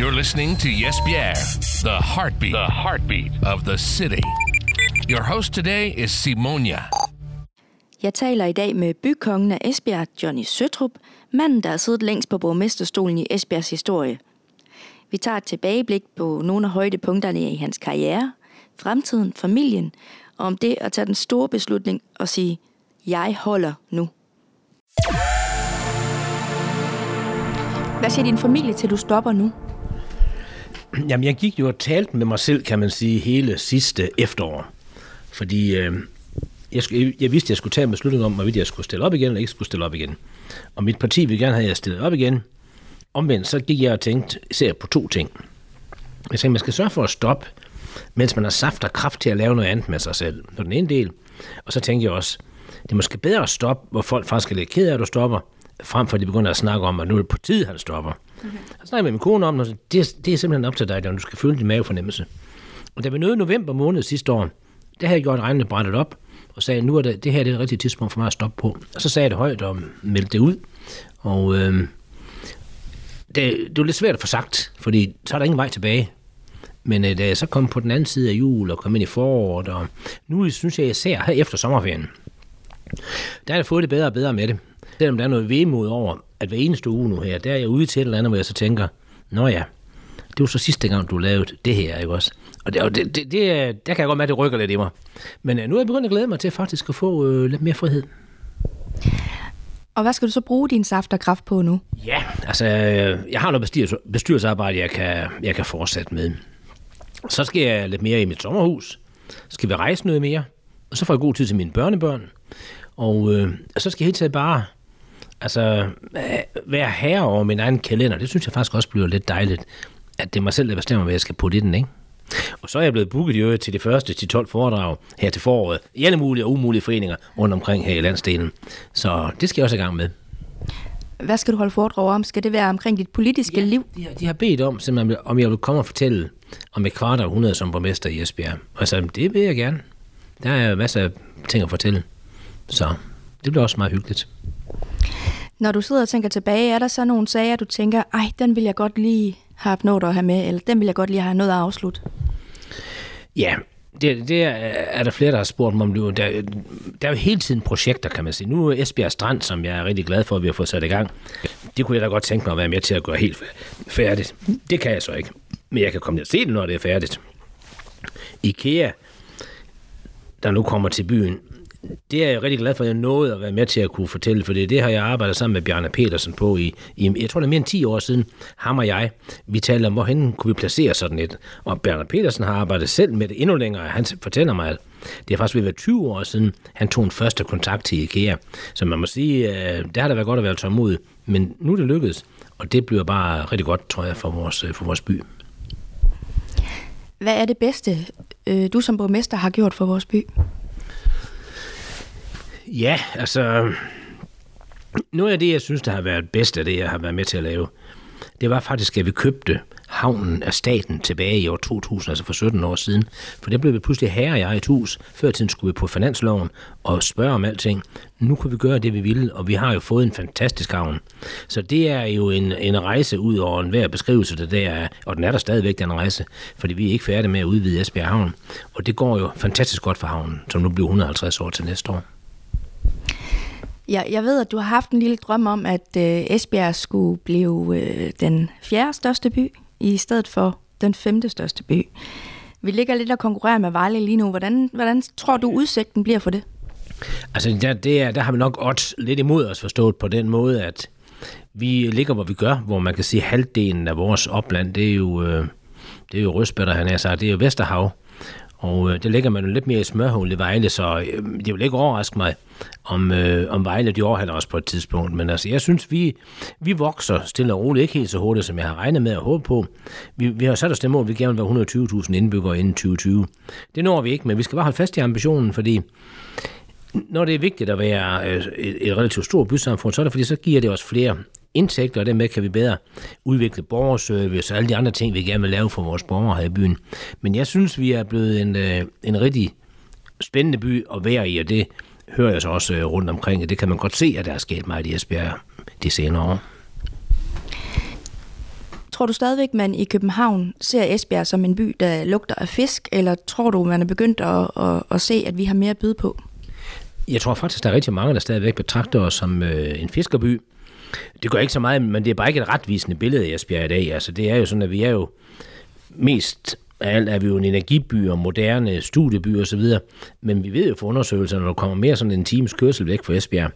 You're listening to Yes Pierre, the heartbeat, the heartbeat of the city. Your host today is Simonia. Jeg taler i dag med bykongen af Esbjerg, Johnny Søtrup, manden, der har siddet længst på borgmesterstolen i Esbjergs historie. Vi tager et tilbageblik på nogle af højdepunkterne i hans karriere, fremtiden, familien, og om det at tage den store beslutning og sige, jeg holder nu. Hvad siger din familie til, du stopper nu? Jamen, jeg gik jo og talte med mig selv, kan man sige, hele sidste efterår. Fordi øh, jeg, jeg vidste, at jeg skulle tage en beslutning om, hvorvidt jeg skulle stille op igen, eller ikke skulle stille op igen. Og mit parti ville gerne have, at jeg stillede op igen. Omvendt, så gik jeg og tænkte især på to ting. Jeg tænkte, man skal sørge for at stoppe, mens man har saft og kraft til at lave noget andet med sig selv. På den ene del. Og så tænkte jeg også, det er måske bedre at stoppe, hvor folk faktisk er lidt ked af, at du stopper, frem for at de begynder at snakke om, at nu er det på tid, han stopper. Okay. Så snakkede jeg med min kone om, at det, det er simpelthen op til dig, du skal føle din mavefornemmelse. Og da vi nåede november måned sidste år, der havde jeg gjort regnene brættet op, og sagde, nu er det, det her det er det rigtige tidspunkt for mig at stoppe på. Og så sagde jeg det højt og meldte det ud. Og øh, det, det var lidt svært at få sagt, fordi så er der ingen vej tilbage. Men øh, da jeg så kom på den anden side af jul og kom ind i foråret, og nu synes jeg især her efter sommerferien, der har jeg fået det bedre og bedre med det. Selvom der er noget vemod over, at hver eneste uge nu her, der er jeg ude til et eller andet, hvor jeg så tænker, nå ja, det var så sidste gang, du lavede det her, ikke også? Og det, og det, det, det, der kan jeg godt mærke, at det rykker lidt i mig. Men øh, nu er jeg begyndt at glæde mig til faktisk at få øh, lidt mere frihed. Og hvad skal du så bruge din saft og kraft på nu? Ja, altså, øh, jeg har noget bestyrelse, bestyrelsesarbejde, jeg kan, jeg kan fortsætte med. Så skal jeg lidt mere i mit sommerhus. Så skal vi rejse noget mere. Og så får jeg god tid til mine børnebørn. Og øh, så skal jeg helt taget bare altså, være herre over min egen kalender. Det synes jeg faktisk også bliver lidt dejligt, at det er mig selv, der bestemmer, hvad jeg skal putte i den, ikke? Og så er jeg blevet booket jo til de første til 12 foredrag her til foråret i alle mulige og umulige foreninger rundt omkring her i landsdelen. Så det skal jeg også i gang med. Hvad skal du holde foredrag om? Skal det være omkring dit politiske ja, liv? De har, de har bedt om, simpelthen, om jeg vil komme og fortælle om et kvart 100 som borgmester i Esbjerg. Og så det vil jeg gerne. Der er masser af ting at fortælle. Så det bliver også meget hyggeligt. Når du sidder og tænker tilbage, er der så nogle sager, du tænker, ej, den vil jeg godt lige have nået at have med, eller den vil jeg godt lige have noget at afslutte? Ja, det, det er, er der flere, der har spurgt mig om. Der, der er jo hele tiden projekter, kan man sige. Nu er Esbjerg Strand, som jeg er rigtig glad for, at vi har fået sat i gang. Det kunne jeg da godt tænke mig at være med til at gøre helt færdigt. Det kan jeg så ikke. Men jeg kan komme ned og se det, når det er færdigt. IKEA, der nu kommer til byen, det er jeg rigtig glad for, at jeg nåede at være med til at kunne fortælle, for det har jeg arbejdet sammen med Bjarne Petersen på i, i jeg tror det er mere end 10 år siden, ham og jeg, vi talte om, hvorhen kunne vi placere sådan et. Og Bjarne Petersen har arbejdet selv med det endnu længere. Han fortæller mig, at det er faktisk ved at være 20 år siden, han tog en første kontakt til IKEA. Så man må sige, øh, det har da været godt at være tålmodig, men nu er det lykkedes, og det bliver bare rigtig godt, tror jeg, for vores, øh, for vores by. Hvad er det bedste, øh, du som borgmester har gjort for vores by? Ja, altså... Noget af det, jeg synes, der har været bedst af det, jeg har været med til at lave, det var faktisk, at vi købte havnen af staten tilbage i år 2000, altså for 17 år siden. For der blev vi pludselig herre i eget hus. Før tiden skulle vi på finansloven og spørge om alting. Nu kan vi gøre det, vi ville, og vi har jo fået en fantastisk havn. Så det er jo en, en rejse ud over enhver beskrivelse, der der er, og den er der stadigvæk, den rejse, fordi vi er ikke færdige med at udvide Esbjerg Havn. Og det går jo fantastisk godt for havnen, som nu bliver 150 år til næste år. Ja, jeg ved, at du har haft en lille drøm om, at øh, Esbjerg skulle blive øh, den fjerde største by, i stedet for den femte største by. Vi ligger lidt og konkurrerer med Vejle lige nu. Hvordan, hvordan tror du, udsigten bliver for det? Altså, der, det er, der har vi nok odds lidt imod os forstået på den måde, at vi ligger, hvor vi gør, hvor man kan sige, at halvdelen af vores opland, det er jo, øh, det er jo Røsbætter, han er sagt, det er jo Vesterhav. Og øh, det ligger man jo lidt mere i smørhul i Vejle, så øh, det vil ikke overraske mig, om, øh, om Vejle de overhaler os på et tidspunkt. Men altså, jeg synes, vi, vi vokser stille og roligt, ikke helt så hurtigt, som jeg har regnet med at håbe på. Vi, vi har sat os det mål, at vi gerne vil være 120.000 indbyggere inden 2020. Det når vi ikke, men vi skal bare holde fast i ambitionen, fordi når det er vigtigt at være øh, et, et relativt stort bysamfund, så er det fordi, så giver det os flere indtægter, og dermed kan vi bedre udvikle borgerservice og alle de andre ting, vi gerne vil lave for vores borgere her i byen. Men jeg synes, vi er blevet en, øh, en rigtig spændende by at være i, og det hører jeg så også øh, rundt omkring, det kan man godt se, at der er sket meget i Esbjerg de senere år. Tror du stadigvæk, man i København ser Esbjerg som en by, der lugter af fisk, eller tror du, man er begyndt at, at, at se, at vi har mere at byde på? Jeg tror faktisk, der er rigtig mange, der stadigvæk betragter os som øh, en fiskerby. Det gør ikke så meget, men det er bare ikke et retvisende billede af Esbjerg i dag. Altså, det er jo sådan, at vi er jo mest af alt er vi jo en energiby og moderne studieby og så videre. Men vi ved jo fra undersøgelser, når der kommer mere sådan en times kørsel væk fra Esbjerg,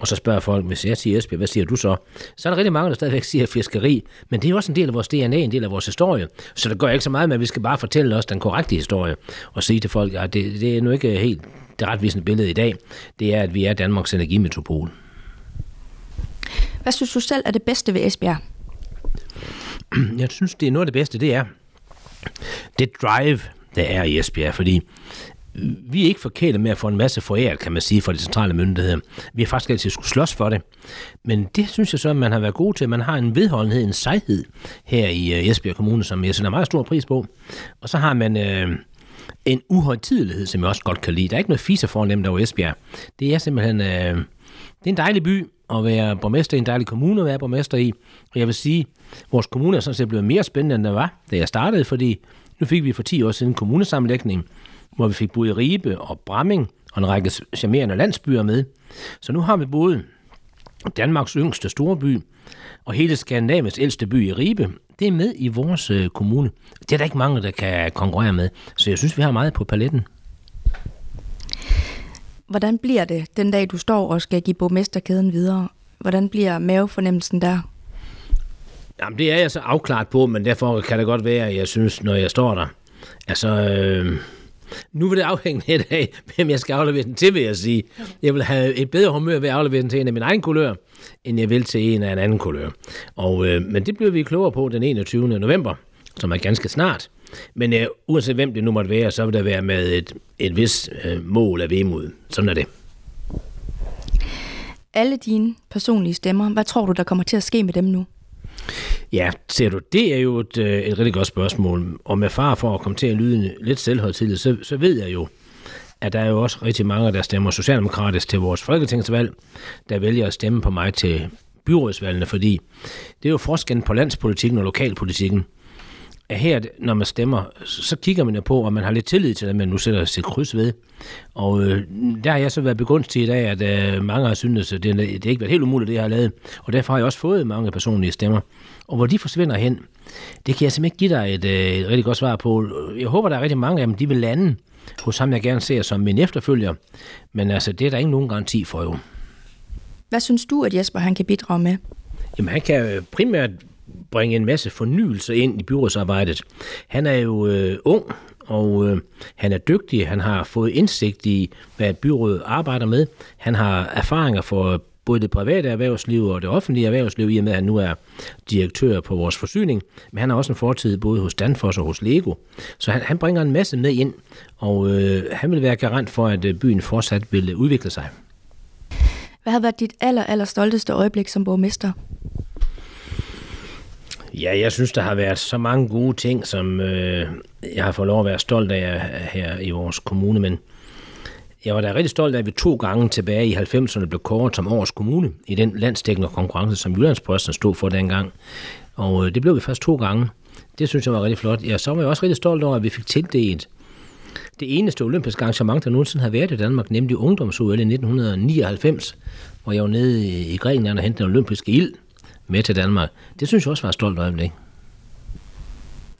og så spørger folk, hvis jeg siger Esbjerg, hvad siger du så? Så er der rigtig mange, der stadigvæk siger fiskeri, men det er jo også en del af vores DNA, en del af vores historie. Så det gør ikke så meget med, at vi skal bare fortælle os den korrekte historie, og sige til folk, at det, det er nu ikke helt det retvisende billede i dag. Det er, at vi er Danmarks energimetropol. Hvad synes du selv er det bedste ved Esbjerg? Jeg synes, det er noget af det bedste, det er det drive, der er i Esbjerg, fordi vi er ikke forkælet med at få en masse foræret, kan man sige, fra de centrale myndigheder. Vi har faktisk altid skulle slås for det. Men det synes jeg så, at man har været god til. Man har en vedholdenhed, en sejhed her i øh, Esbjerg Kommune, som jeg sætter meget stor pris på. Og så har man øh, en uhøjtidelighed, som jeg også godt kan lide. Der er ikke noget fise fornemt over Esbjerg. Det er simpelthen... Øh, det er en dejlig by at være borgmester i, en dejlig kommune at være borgmester i. Og jeg vil sige, at vores kommune er sådan set blevet mere spændende, end den var, da jeg startede, fordi nu fik vi for 10 år siden kommunesammenlægning, hvor vi fik både Ribe og Bramming og en række charmerende landsbyer med. Så nu har vi både Danmarks yngste storby og hele Skandinaviens ældste by i Ribe. Det er med i vores øh, kommune. Det er der ikke mange, der kan konkurrere med. Så jeg synes, vi har meget på paletten. Hvordan bliver det den dag, du står og skal give borgmesterkæden videre? Hvordan bliver mavefornemmelsen der? Jamen, det er jeg så afklaret på, men derfor kan det godt være, at jeg synes, når jeg står der, altså... Øh, nu vil det afhænge lidt af, hvem jeg skal aflevere den til, vil jeg sige. Jeg vil have et bedre humør ved at aflevere den til en af min egen kulør, end jeg vil til en af en anden kulør. Og, øh, men det bliver vi klogere på den 21. november, som er ganske snart. Men øh, uanset hvem det nu måtte være, så vil der være med et, et vis øh, mål af vemod. Sådan er det. Alle dine personlige stemmer, hvad tror du, der kommer til at ske med dem nu? Ja, ser du, det er jo et, øh, et rigtig godt spørgsmål. Og med far for at komme til at lyde lidt selvhøjtidligt, så, så ved jeg jo, at der er jo også rigtig mange, der stemmer socialdemokratisk til vores folketingsvalg, der vælger at stemme på mig til byrådsvalgene, fordi det er jo forskellen på landspolitikken og lokalpolitikken her, når man stemmer, så kigger man jo på, om man har lidt tillid til, at man nu sætter sit kryds ved. Og øh, der har jeg så været begunstiget af, at øh, mange har syntes, at det, det ikke været helt umuligt, det jeg har lavet. Og derfor har jeg også fået mange personlige stemmer. Og hvor de forsvinder hen, det kan jeg simpelthen ikke give dig et, øh, et rigtig godt svar på. Jeg håber, der er rigtig mange af dem, de vil lande hos ham, jeg gerne ser som min efterfølger. Men altså, det er der ikke nogen garanti for jo. Hvad synes du, at Jesper han kan bidrage med? Jamen, han kan primært bringe en masse fornyelse ind i byrådsarbejdet. Han er jo øh, ung, og øh, han er dygtig. Han har fået indsigt i, hvad byrådet arbejder med. Han har erfaringer for både det private erhvervsliv og det offentlige erhvervsliv, i og med at han nu er direktør på vores forsyning. Men han har også en fortid både hos Danfoss og hos Lego. Så han, han bringer en masse med ind, og øh, han vil være garant for, at øh, byen fortsat vil udvikle sig. Hvad har været dit aller, aller stolteste øjeblik som borgmester? Ja, jeg synes, der har været så mange gode ting, som øh, jeg har fået lov at være stolt af øh, her i vores kommune, men jeg var da rigtig stolt af, at vi to gange tilbage i 90'erne blev kåret som årets kommune i den landstækkende konkurrence, som Jyllandsposten stod for dengang. Og øh, det blev vi først to gange. Det synes jeg var rigtig flot. Ja, så var jeg også rigtig stolt over, at vi fik tildelt det eneste olympiske arrangement, der nogensinde har været i Danmark, nemlig ungdoms-OL i 1999, hvor jeg var nede i Grækenland og hentede den olympiske ild med til Danmark. Det synes jeg også var et stolt øjeblik.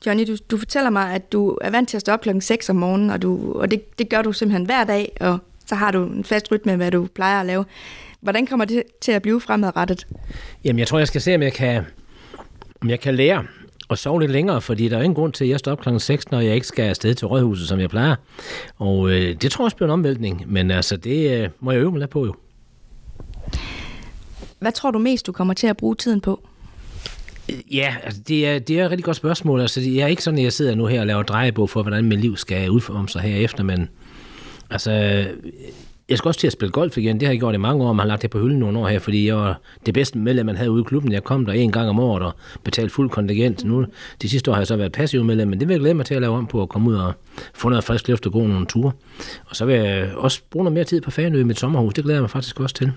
Johnny, du, du fortæller mig, at du er vant til at stå op klokken 6 om morgenen, og, du, og det, det gør du simpelthen hver dag, og så har du en fast rytme, hvad du plejer at lave. Hvordan kommer det til at blive fremadrettet? Jamen, jeg tror, jeg skal se, om jeg kan, om jeg kan lære at sove lidt længere, fordi der er ingen grund til, at jeg står op klokken 6, når jeg ikke skal afsted til rådhuset, som jeg plejer. Og øh, det tror jeg også bliver en omvæltning, men altså, det øh, må jeg øve mig lidt på jo. Hvad tror du mest, du kommer til at bruge tiden på? Øh, ja, altså det, er, det er et rigtig godt spørgsmål. Altså, jeg er ikke sådan, at jeg sidder nu her og laver drejebog for, hvordan mit liv skal udforme sig herefter, men altså, jeg skal også til at spille golf igen. Det har jeg gjort i mange år, man har lagt det på hylden nogle år her, fordi jeg var det bedste medlem, man havde ude i klubben. Jeg kom der en gang om året og betalte fuld kontingent. Nu, de sidste år har jeg så været passiv medlem, men det vil jeg glæde mig til at lave om på at komme ud og få noget frisk luft og gå nogle ture. Og så vil jeg også bruge noget mere tid på Fanø i mit sommerhus. Det glæder jeg mig faktisk også til.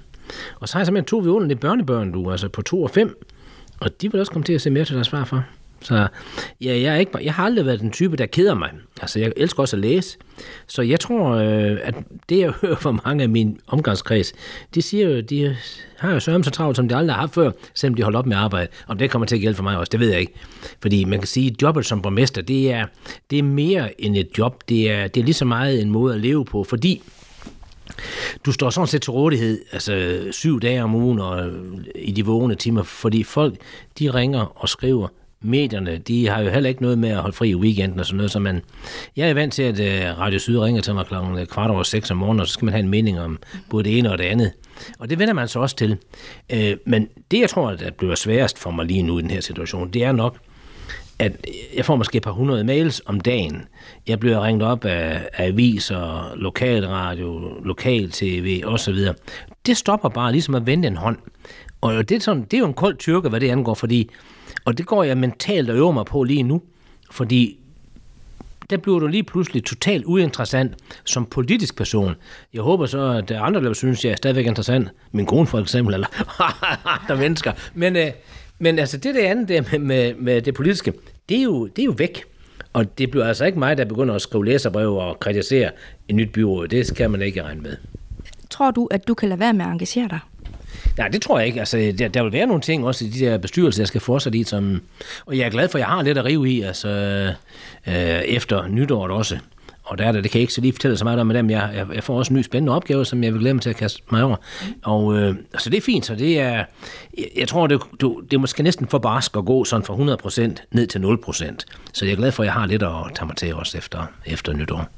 Og så har jeg simpelthen to vidunderlige børnebørn, du, altså på to og fem. Og de vil også komme til at se mere til deres farfar. Så ja, jeg, er ikke, jeg har aldrig været den type, der keder mig. Altså, jeg elsker også at læse. Så jeg tror, øh, at det, jeg hører fra mange af min omgangskreds, de siger jo, de har jo sørget så travlt, som de aldrig har haft før, selvom de holder op med arbejde. Om det kommer til at gælde for mig også, det ved jeg ikke. Fordi man kan sige, at jobbet som borgmester, det er, det er mere end et job. Det er, det er lige så meget en måde at leve på, fordi du står sådan set til rådighed, altså syv dage om ugen og øh, i de vågne timer, fordi folk, de ringer og skriver medierne, de har jo heller ikke noget med at holde fri i weekenden og sådan noget, så man, jeg er vant til, at øh, Radio Syd ringer til mig klokken øh, kvart over seks om morgenen, og så skal man have en mening om både det ene og det andet. Og det vender man så også til. Men det, jeg tror, der bliver sværest for mig lige nu i den her situation, det er nok, at jeg får måske et par hundrede mails om dagen. Jeg bliver ringet op af, af aviser, lokalradio, lokal-tv osv. Det stopper bare ligesom at vende en hånd. Og det er, sådan, det er jo en kold tyrke, hvad det angår, fordi, og det går jeg mentalt og øver mig på lige nu, fordi der bliver du lige pludselig totalt uinteressant som politisk person. Jeg håber så, at der er andre, der synes, jeg er stadigvæk interessant. Min kone for eksempel, eller andre mennesker. Men, øh, men altså det der andet der med, med, med det politiske, det er, jo, det er jo væk. Og det bliver altså ikke mig, der begynder at skrive læserbrev og kritisere et nyt byråd. Det skal man ikke regne med. Tror du, at du kan lade være med at engagere dig? Nej, det tror jeg ikke. Altså, der, der vil være nogle ting også i de der bestyrelser, jeg skal fortsætte i, som, og jeg er glad for, at jeg har lidt at rive i, altså, øh, efter nytåret også. Og der er det, det kan jeg ikke så lige fortælle så meget om men dem. Jeg, jeg, jeg får også en ny spændende opgave, som jeg vil glæde mig til at kaste mig over. Og øh, så det er fint, så det er, jeg, jeg tror, det, du, det er måske næsten for barsk at gå sådan fra 100% ned til 0%. Så jeg er glad for, at jeg har lidt at tage mig til også efter, efter nytår.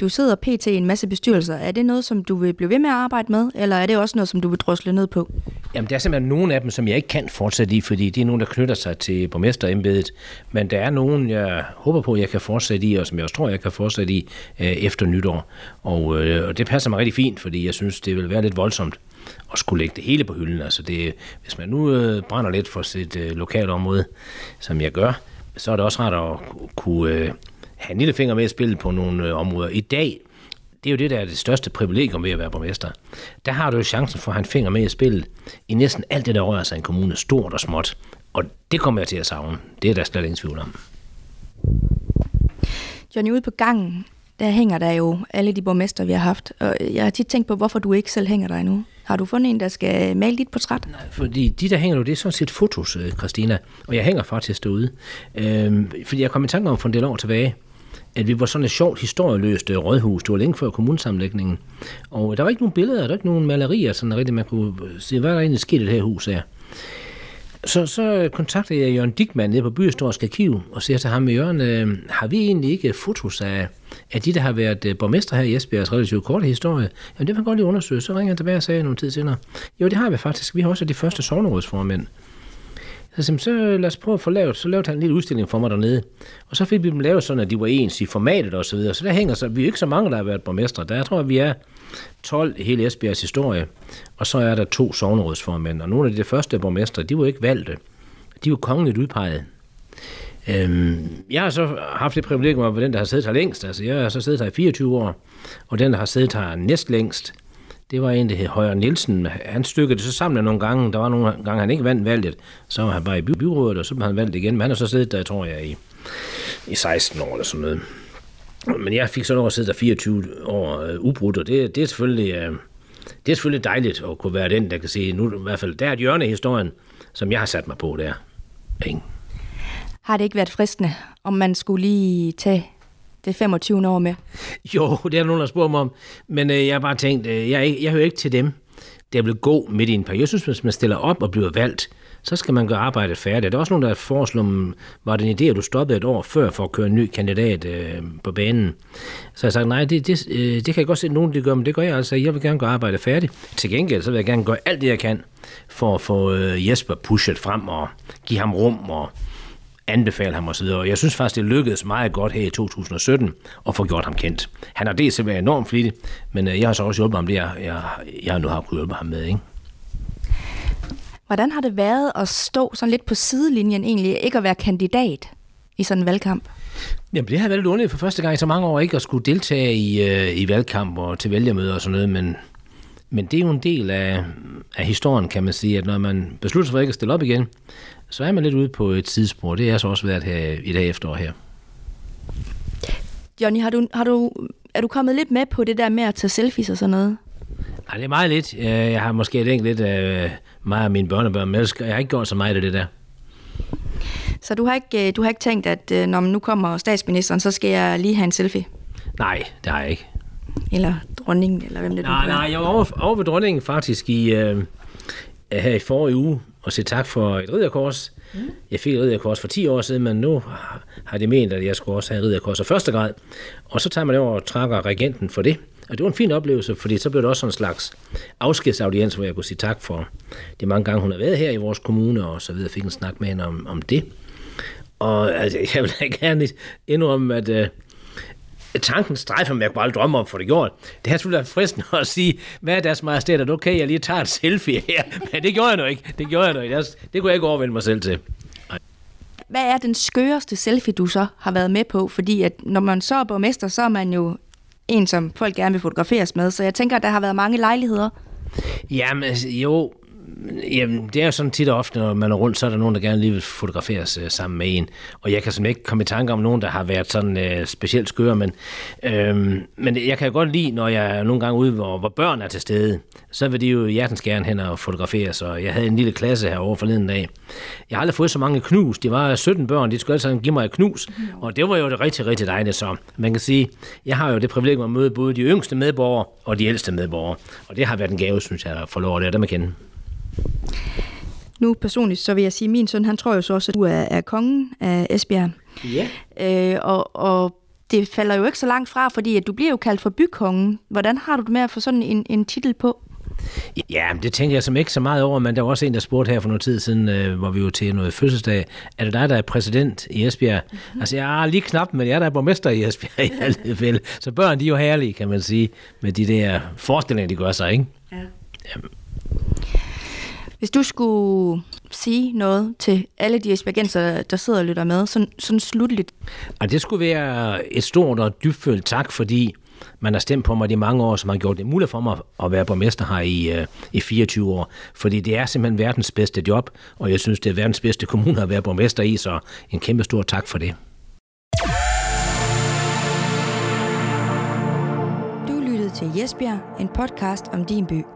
Du sidder pt. i en masse bestyrelser. Er det noget, som du vil blive ved med at arbejde med, eller er det også noget, som du vil drosle ned på? Jamen, der er simpelthen nogle af dem, som jeg ikke kan fortsætte i, fordi det er nogle, der knytter sig til borgmesterembedet. Men der er nogen, jeg håber på, jeg kan fortsætte i, og som jeg også tror, jeg kan fortsætte i øh, efter nytår. Og, øh, og det passer mig rigtig fint, fordi jeg synes, det vil være lidt voldsomt at skulle lægge det hele på hylden. Altså det, hvis man nu øh, brænder lidt for sit øh, lokale område, som jeg gør, så er det også rart at kunne... Øh, have en lille finger med at spille på nogle øh, områder. I dag, det er jo det, der er det største privilegium ved at være borgmester. Der har du jo chancen for at have en finger med at spille i næsten alt det, der rører sig i en kommune, stort og småt. Og det kommer jeg til at savne. Det er der slet ingen tvivl om. Johnny, ude på gangen, der hænger der jo alle de borgmester, vi har haft. Og jeg har tit tænkt på, hvorfor du ikke selv hænger der endnu. Har du fundet en, der skal male dit portræt? Nej, fordi de, der hænger nu, det er sådan set fotos, øh, Christina. Og jeg hænger faktisk derude. Øhm, fordi jeg kom i tanke om for en del år tilbage, at vi var sådan et sjovt historieløst øh, rådhus. Det var længe før kommunesamlægningen. Og der var ikke nogen billeder, der var ikke nogen malerier, sådan rigtigt, man kunne øh, se, hvad der egentlig skete i det her hus her. Så, så kontaktede jeg Jørgen Dikman nede på Byhistorisk Arkiv og siger til ham, Jørgen, øh, har vi egentlig ikke fotos af, af de, der har været øh, borgmester her i Esbjergs relativt korte historie? Jamen det vil jeg godt lige undersøge. Så ringer han tilbage og sagde nogle tid senere, jo det har vi faktisk. Vi har også de første sovnerådsformænd. Så, så, så lad os prøve at få lavet, så lavede han en lille udstilling for mig dernede. Og så fik vi dem lavet sådan, at de var ens i formatet og så videre. Så der hænger så, vi er ikke så mange, der har været borgmestre. Der tror jeg, vi er 12 i hele Esbjergs historie. Og så er der to sovnerådsformænd. Og nogle af de første borgmestre, de var ikke valgte. De var kongeligt udpeget. Øhm, jeg har så haft det privilegium at være den, der har siddet her længst. Altså, jeg har så siddet her i 24 år, og den, der har siddet her næst længst, det var en, der hed Højer Nielsen. Han stykkede det så sammen nogle gange. Der var nogle gange, han ikke vandt valget. Så var han bare i by- byrådet, og så blev han valgt igen. Men han har så siddet der, tror jeg, i, i 16 år eller sådan noget. Men jeg fik så lov at sidde der 24 år øh, ubrudt, og det, det er selvfølgelig... Øh, det er selvfølgelig dejligt at kunne være den, der kan sige, nu i hvert fald, der er et hjørne i historien, som jeg har sat mig på der. Ikke? Har det ikke været fristende, om man skulle lige tage det 25. år med? Jo, det er der nogen, der spurgt mig om. Men øh, jeg har bare tænkt, øh, jeg, jeg hører ikke til dem, der vil gå midt i en periode. Jeg synes, hvis man stiller op og bliver valgt, så skal man gøre arbejdet færdigt. Der er også nogen, der foreslår, var det en idé, at du stoppede et år før for at køre en ny kandidat øh, på banen. Så jeg har sagt, nej, det, det, øh, det kan jeg godt se, at nogen de gør, men det gør jeg altså. Jeg vil gerne gøre arbejdet færdigt. Til gengæld, så vil jeg gerne gøre alt det, jeg kan for at få øh, Jesper pushet frem og give ham rum og anbefale ham osv. Og jeg synes faktisk, det lykkedes meget godt her i 2017 at få gjort ham kendt. Han har dels været enormt flittig, men øh, jeg har så også hjulpet ham det, jeg, jeg, jeg nu har kunnet hjælpe ham med. Ikke? Hvordan har det været at stå sådan lidt på sidelinjen egentlig, ikke at være kandidat i sådan en valgkamp? Jamen, det har været lidt underligt for første gang i så mange år, ikke at skulle deltage i, øh, i valgkamp og til vælgermøder og sådan noget, men Men det er jo en del af, af historien, kan man sige, at når man beslutter sig for ikke at stille op igen, så er man lidt ude på et tidsspor. Det er så også været her i dag efterår her. Johnny, har du, har du, er du kommet lidt med på det der med at tage selfies og sådan noget? Nej, det er meget lidt. Jeg har måske tænkt lidt af mig og mine børnebørn, men jeg har ikke gjort så meget af det der. Så du har ikke, du har ikke tænkt, at øh, når nu kommer statsministeren, så skal jeg lige have en selfie? Nej, det har jeg ikke. Eller dronningen, eller hvem det nej, nu Nej, jeg var over, over ved dronningen faktisk i, øh, her i forrige uge, og sige tak for et ridderkors. Mm. Jeg fik et ridderkors for 10 år siden, men nu har de ment, at jeg skulle også have et ridderkors af første grad. Og så tager man over og trækker regenten for det. Og det var en fin oplevelse, fordi så blev det også sådan en slags afskedsaudiens, hvor jeg kunne sige tak for de mange gange, hun har været her i vores kommune, og så videre fik en snak med hende om, om det. Og altså, jeg vil gerne indrømme, at øh, tanken strejfer mig, jeg kunne aldrig drømme om for det gjort. Det har selvfølgelig været fristende at sige, hvad er deres majestæt, at okay, jeg lige tager et selfie her. Men det gjorde jeg nu ikke. Det gjorde jeg nu ikke. Det kunne jeg ikke overvinde mig selv til. Hvad er den skøreste selfie, du så har været med på? Fordi at når man så er borgmester, så er man jo en, som folk gerne vil fotograferes med. Så jeg tænker, at der har været mange lejligheder. Jamen, jo, Jamen, det er jo sådan tit og ofte, når man er rundt, så er der nogen, der gerne lige vil fotograferes uh, sammen med en. Og jeg kan simpelthen ikke komme i tanke om nogen, der har været sådan uh, specielt skøre, men, øhm, men jeg kan godt lide, når jeg er nogle gange ude, hvor, hvor børn er til stede, så vil de jo hjertens gerne hen og fotograferes. Og jeg havde en lille klasse her over forleden dag. Jeg har aldrig fået så mange knus. De var 17 børn, de skulle alle sammen give mig et knus. Og det var jo det rigtig, rigtig dejligt. Så man kan sige, jeg har jo det privilegium at møde både de yngste medborgere og de ældste medborgere. Og det har været en gave, synes jeg, at få lov at lære dem at kende. Nu personligt, så vil jeg sige, at min søn, han tror jo så også, at du er, er kongen af Esbjerg. Ja. Øh, og, og det falder jo ikke så langt fra, fordi at du bliver jo kaldt for bykongen. Hvordan har du det med at få sådan en, en titel på? Ja, det tænker jeg som ikke så meget over, men der var også en, der spurgte her for noget tid siden, øh, hvor vi var til noget fødselsdag, er det dig, der er præsident i Esbjerg? Mm-hmm. Altså, jeg er lige knap, men jeg er der er borgmester i Esbjerg i alle fald. Så børn, de er jo herlige, kan man sige, med de der forestillinger, de gør sig, ikke? Ja. Jamen. Hvis du skulle sige noget til alle de esbjergenser, der sidder og lytter med, sådan, sådan slutligt. Og det skulle være et stort og dybfølt tak, fordi man har stemt på mig de mange år, som har gjort det muligt for mig at være borgmester her i, uh, i 24 år. Fordi det er simpelthen verdens bedste job, og jeg synes, det er verdens bedste kommune at være borgmester i, så en kæmpe stor tak for det. Du lyttede til Jesbjerg, en podcast om din by.